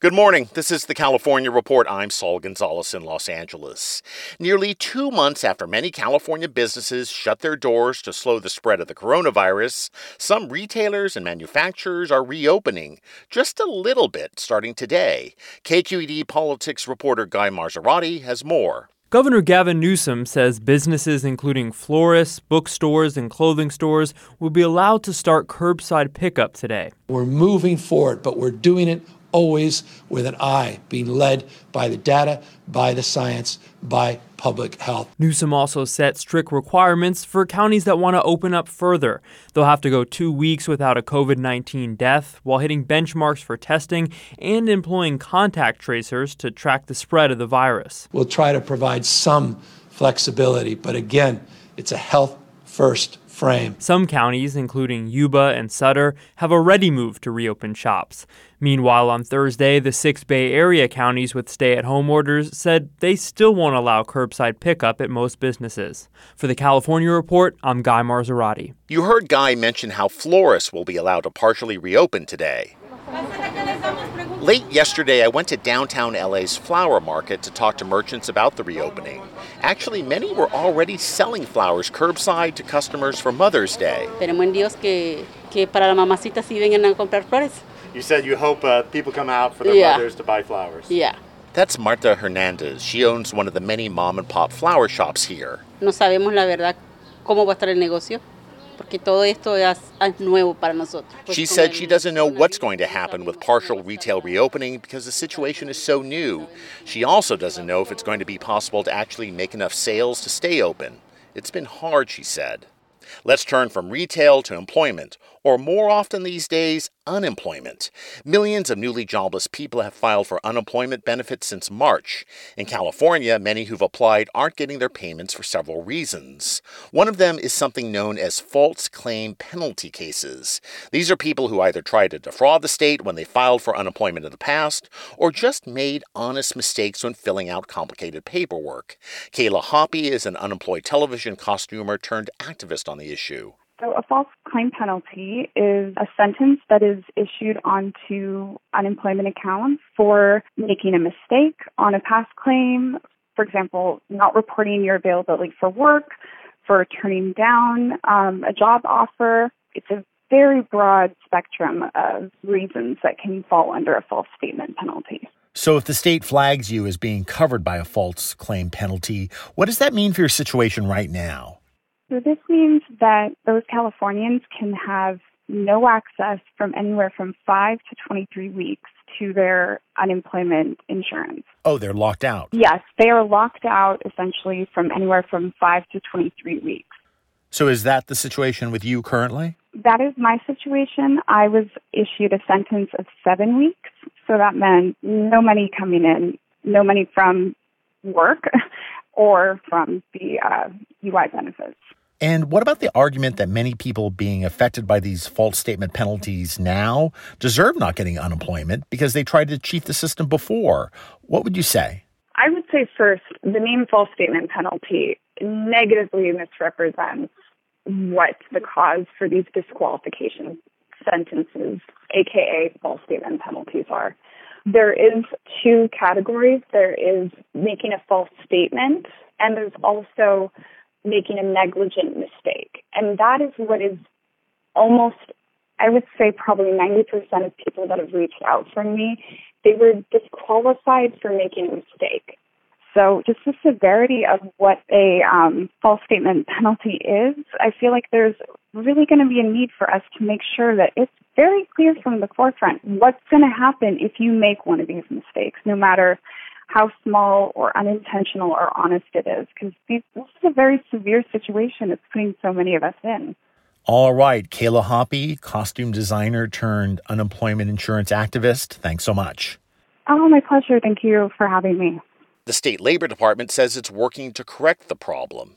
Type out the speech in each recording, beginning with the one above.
Good morning. This is the California Report. I'm Saul Gonzalez in Los Angeles. Nearly two months after many California businesses shut their doors to slow the spread of the coronavirus, some retailers and manufacturers are reopening, just a little bit starting today. KQED politics reporter Guy Marzorati has more. Governor Gavin Newsom says businesses including florists, bookstores, and clothing stores will be allowed to start curbside pickup today. We're moving forward, but we're doing it always with an eye being led by the data, by the science, by public health. Newsom also set strict requirements for counties that want to open up further. They'll have to go two weeks without a COVID 19 death while hitting benchmarks for testing and employing contact tracers to track the spread of the virus. We'll try to provide some flexibility, but again, it's a health first frame. Some counties, including Yuba and Sutter, have already moved to reopen shops. Meanwhile, on Thursday, the six Bay Area counties with stay at home orders said they still won't allow curbside pickup at most businesses. For the California Report, I'm Guy Marzorati. You heard Guy mention how florists will be allowed to partially reopen today. Late yesterday, I went to downtown LA's flower market to talk to merchants about the reopening. Actually, many were already selling flowers curbside to customers for Mother's Day. Esperemos en Dios que, que para la mamacita sí vengan a comprar flores. You said you hope uh, people come out for their Yeah. mothers to buy flowers. Yeah. That's Marta Hernandez. She owns one of the many mom and pop flower shops here. No sabemos la verdad cómo va a estar el negocio, porque todo esto es, es nuevo para nosotros. Pues She said she doesn't know what's going to happen with partial retail reopening because the situation is so new. She also doesn't know if it's going to be possible to actually make enough sales to stay open. It's been hard, she said. Let's turn from retail to employment, or more often these days, unemployment. Millions of newly jobless people have filed for unemployment benefits since March. In California, many who've applied aren't getting their payments for several reasons. One of them is something known as false claim penalty cases. These are people who either tried to defraud the state when they filed for unemployment in the past, or just made honest mistakes when filling out complicated paperwork. Kaila Hoppe is an unemployed television costumer turned activist on the issue. So, a false claim penalty is a sentence that is issued onto unemployment accounts for making a mistake on a past claim, for example, not reporting your availability for work, for turning down um, a job offer. It's a very broad spectrum of reasons that can fall under a false statement penalty. So, if the state flags you as being covered by a false claim penalty, what does that mean for your situation right now? So this means that those Californians can have no access from anywhere from 5 to 23 weeks to their unemployment insurance. Oh, they're locked out. Yes, they are locked out essentially from anywhere from 5 to 23 weeks. So, is that the situation with you currently? That is my situation. I was issued a sentence of 7 weeks, so that meant no money coming in, no money from work or from the uh, UI benefits. And what about the argument that many people being affected by these false statement penalties now deserve not getting unemployment because they tried to cheat the system before? What would you say? I would say first, the name false statement penalty negatively misrepresents what the cause for these disqualification sentences, aka false statement penalties, are. There is two categories. There is making a false statement, and there's also making a negligent mistake. And that is what is almost, I would say, probably 90% of people that have reached out for me, they were disqualified for making a mistake. So, just the severity of what a um, false statement penalty is, I feel like there's really going to be a need for us to make sure that it's very clear from the forefront what's going to happen if you make one of these mistakes, no matter how small or unintentional or honest it is, because this is a very severe situation that's putting so many of us in. All right, Kaila Hoppe, costume designer turned unemployment insurance activist. Thanks so much. Oh, my pleasure. Thank you for having me. The state labor department says it's working to correct the problem.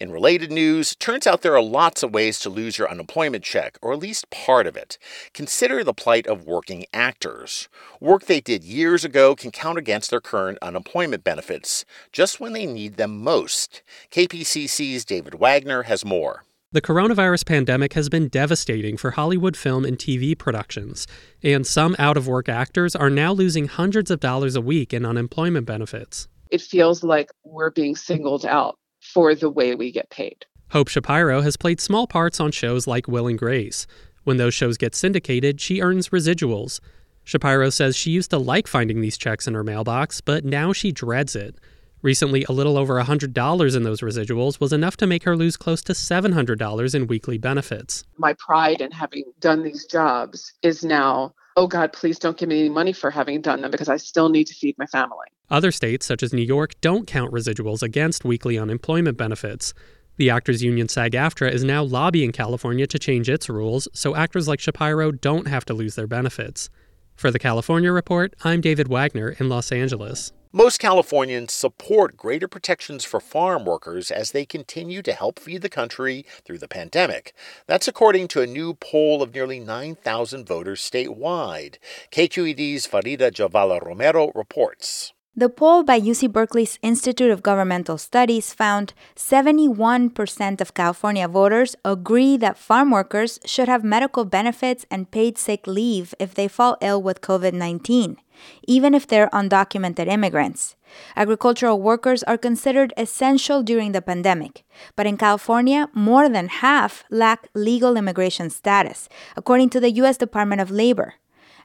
In related news, turns out there are lots of ways to lose your unemployment check, or at least part of it. Consider the plight of working actors. Work they did years ago can count against their current unemployment benefits, just when they need them most. KPCC's David Wagner has more. The coronavirus pandemic has been devastating for Hollywood film and TV productions, and some out of work actors are now losing hundreds of dollars a week in unemployment benefits. It feels like we're being singled out for the way we get paid. Hope Shapiro has played small parts on shows like Will and Grace. When those shows get syndicated, she earns residuals. Shapiro says she used to like finding these checks in her mailbox, but now she dreads it. Recently, a little over $100 in those residuals was enough to make her lose close to $700 in weekly benefits. My pride in having done these jobs is now, oh God, please don't give me any money for having done them because I still need to feed my family. Other states, such as New York, don't count residuals against weekly unemployment benefits. The Actors Union SAG AFTRA is now lobbying California to change its rules so actors like Shapiro don't have to lose their benefits. For the California Report, I'm David Wagner in Los Angeles. Most Californians support greater protections for farm workers as they continue to help feed the country through the pandemic. That's according to a new poll of nearly 9,000 voters statewide. KQED's Farida Jhabvala Romero reports. The poll by UC Berkeley's Institute of Governmental Studies found 71% of California voters agree that farm workers should have medical benefits and paid sick leave if they fall ill with COVID 19, even if they're undocumented immigrants. Agricultural workers are considered essential during the pandemic, but in California, more than half lack legal immigration status, according to the U.S. Department of Labor.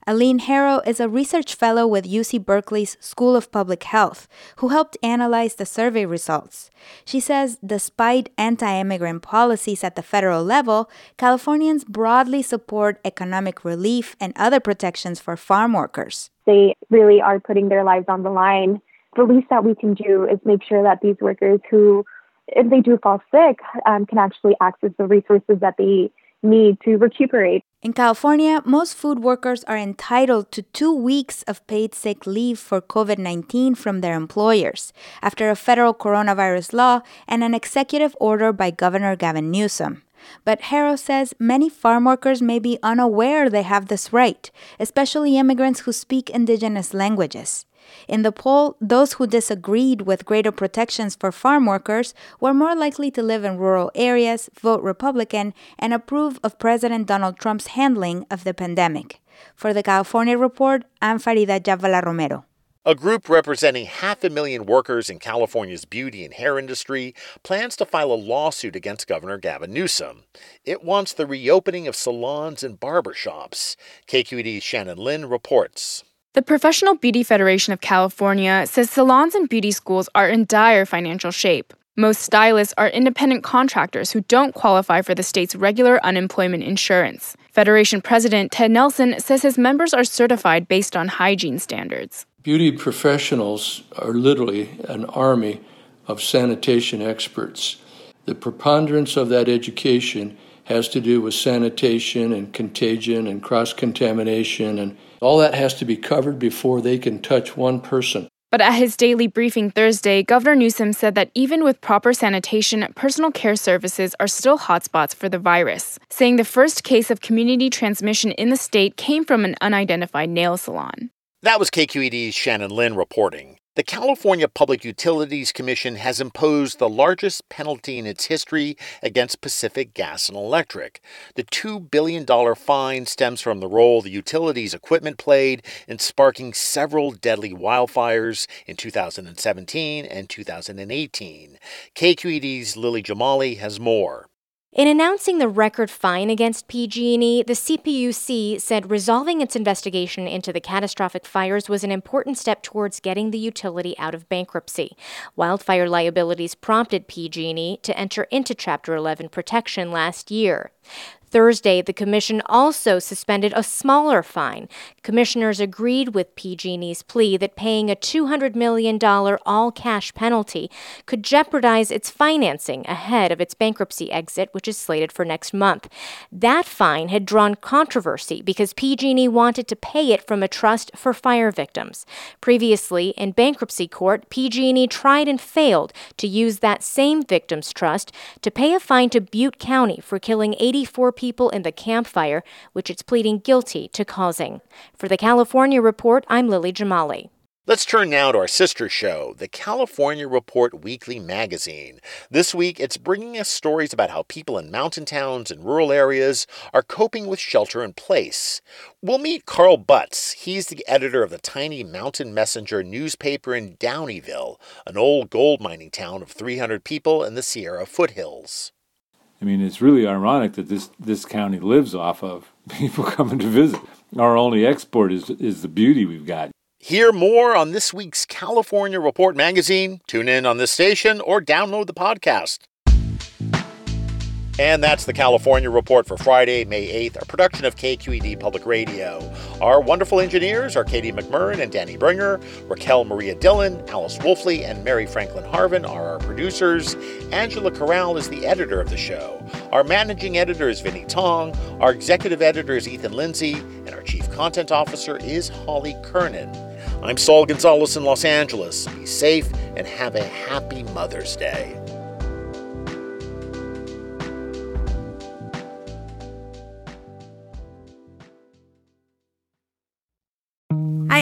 Aline Harrow is a research fellow with UC Berkeley's School of Public Health who helped analyze the survey results. She says despite anti immigrant policies at the federal level, Californians broadly support economic relief and other protections for farm workers. They really are putting their lives on the line. The least that we can do is make sure that these workers who, if they do fall sick, um, can actually access the resources that they need to recuperate. In California, most food workers are entitled to two weeks of paid sick leave for COVID 19 from their employers after a federal coronavirus law and an executive order by Governor Gavin Newsom. But Harrow says many farm workers may be unaware they have this right, especially immigrants who speak indigenous languages. In the poll, those who disagreed with greater protections for farm workers were more likely to live in rural areas, vote Republican, and approve of President Donald Trump's handling of the pandemic. For the California Report, I'm Farida Jhabvala Romero. A group representing half a million workers in California's beauty and hair industry plans to file a lawsuit against Governor Gavin Newsom. It wants the reopening of salons and barbershops. KQED's Shannon Lin reports. The Professional Beauty Federation of California says salons and beauty schools are in dire financial shape. Most stylists are independent contractors who don't qualify for the state's regular unemployment insurance. Federation President Ted Nelson says his members are certified based on hygiene standards. Beauty professionals are literally an army of sanitation experts. The preponderance of that education has to do with sanitation and contagion and cross contamination and all that has to be covered before they can touch one person. But at his daily briefing Thursday, Governor Newsom said that even with proper sanitation, personal care services are still hotspots for the virus, saying the first case of community transmission in the state came from an unidentified nail salon. That was KQED's Shannon Lin reporting. The California Public Utilities Commission has imposed the largest penalty in its history against Pacific Gas and Electric. The $2 billion fine stems from the role the utilities equipment played in sparking several deadly wildfires in 2017 and 2018. KQED's Lily Jamali has more. In announcing the record fine against PG&E, the CPUC said resolving its investigation into the catastrophic fires was an important step towards getting the utility out of bankruptcy. Wildfire liabilities prompted PG&E to enter into Chapter 11 protection last year. Thursday, the commission also suspended a smaller fine. Commissioners agreed with PG&E's plea that paying a $200 million all-cash penalty could jeopardize its financing ahead of its bankruptcy exit, which is slated for next month. That fine had drawn controversy because PG&E wanted to pay it from a trust for fire victims. Previously, in bankruptcy court, PG&E tried and failed to use that same victims trust to pay a fine to Butte County for killing 84 people in the Camp Fire, which it's pleading guilty to causing. For the California Report, I'm Lily Jamali. Let's turn now to our sister show, the California Report Weekly Magazine. This week, it's bringing us stories about how people in mountain towns and rural areas are coping with shelter in place. We'll meet Carl Butz. He's the editor of the tiny Mountain Messenger newspaper in Downieville, an old gold mining town of 300 people in the Sierra foothills. I mean, it's really ironic that this, this county lives off of people coming to visit. Our only export is, is the beauty we've got. Hear more on this week's California Report magazine. Tune in on this station or download the podcast. And that's the California Report for Friday, May 8th, a production of KQED Public Radio. Our wonderful engineers are Katie McMurran and Danny Bringer. Raquel Maria Dillon, Alice Woelfle, and Mary Franklin Harvin are our producers. Angela Corral is the editor of the show. Our managing editor is Vinnee Tong. Our executive editor is Ethan Lindsey. And our chief content officer is Holly Kernan. I'm Saul Gonzalez in Los Angeles. Be safe and have a happy Mother's Day.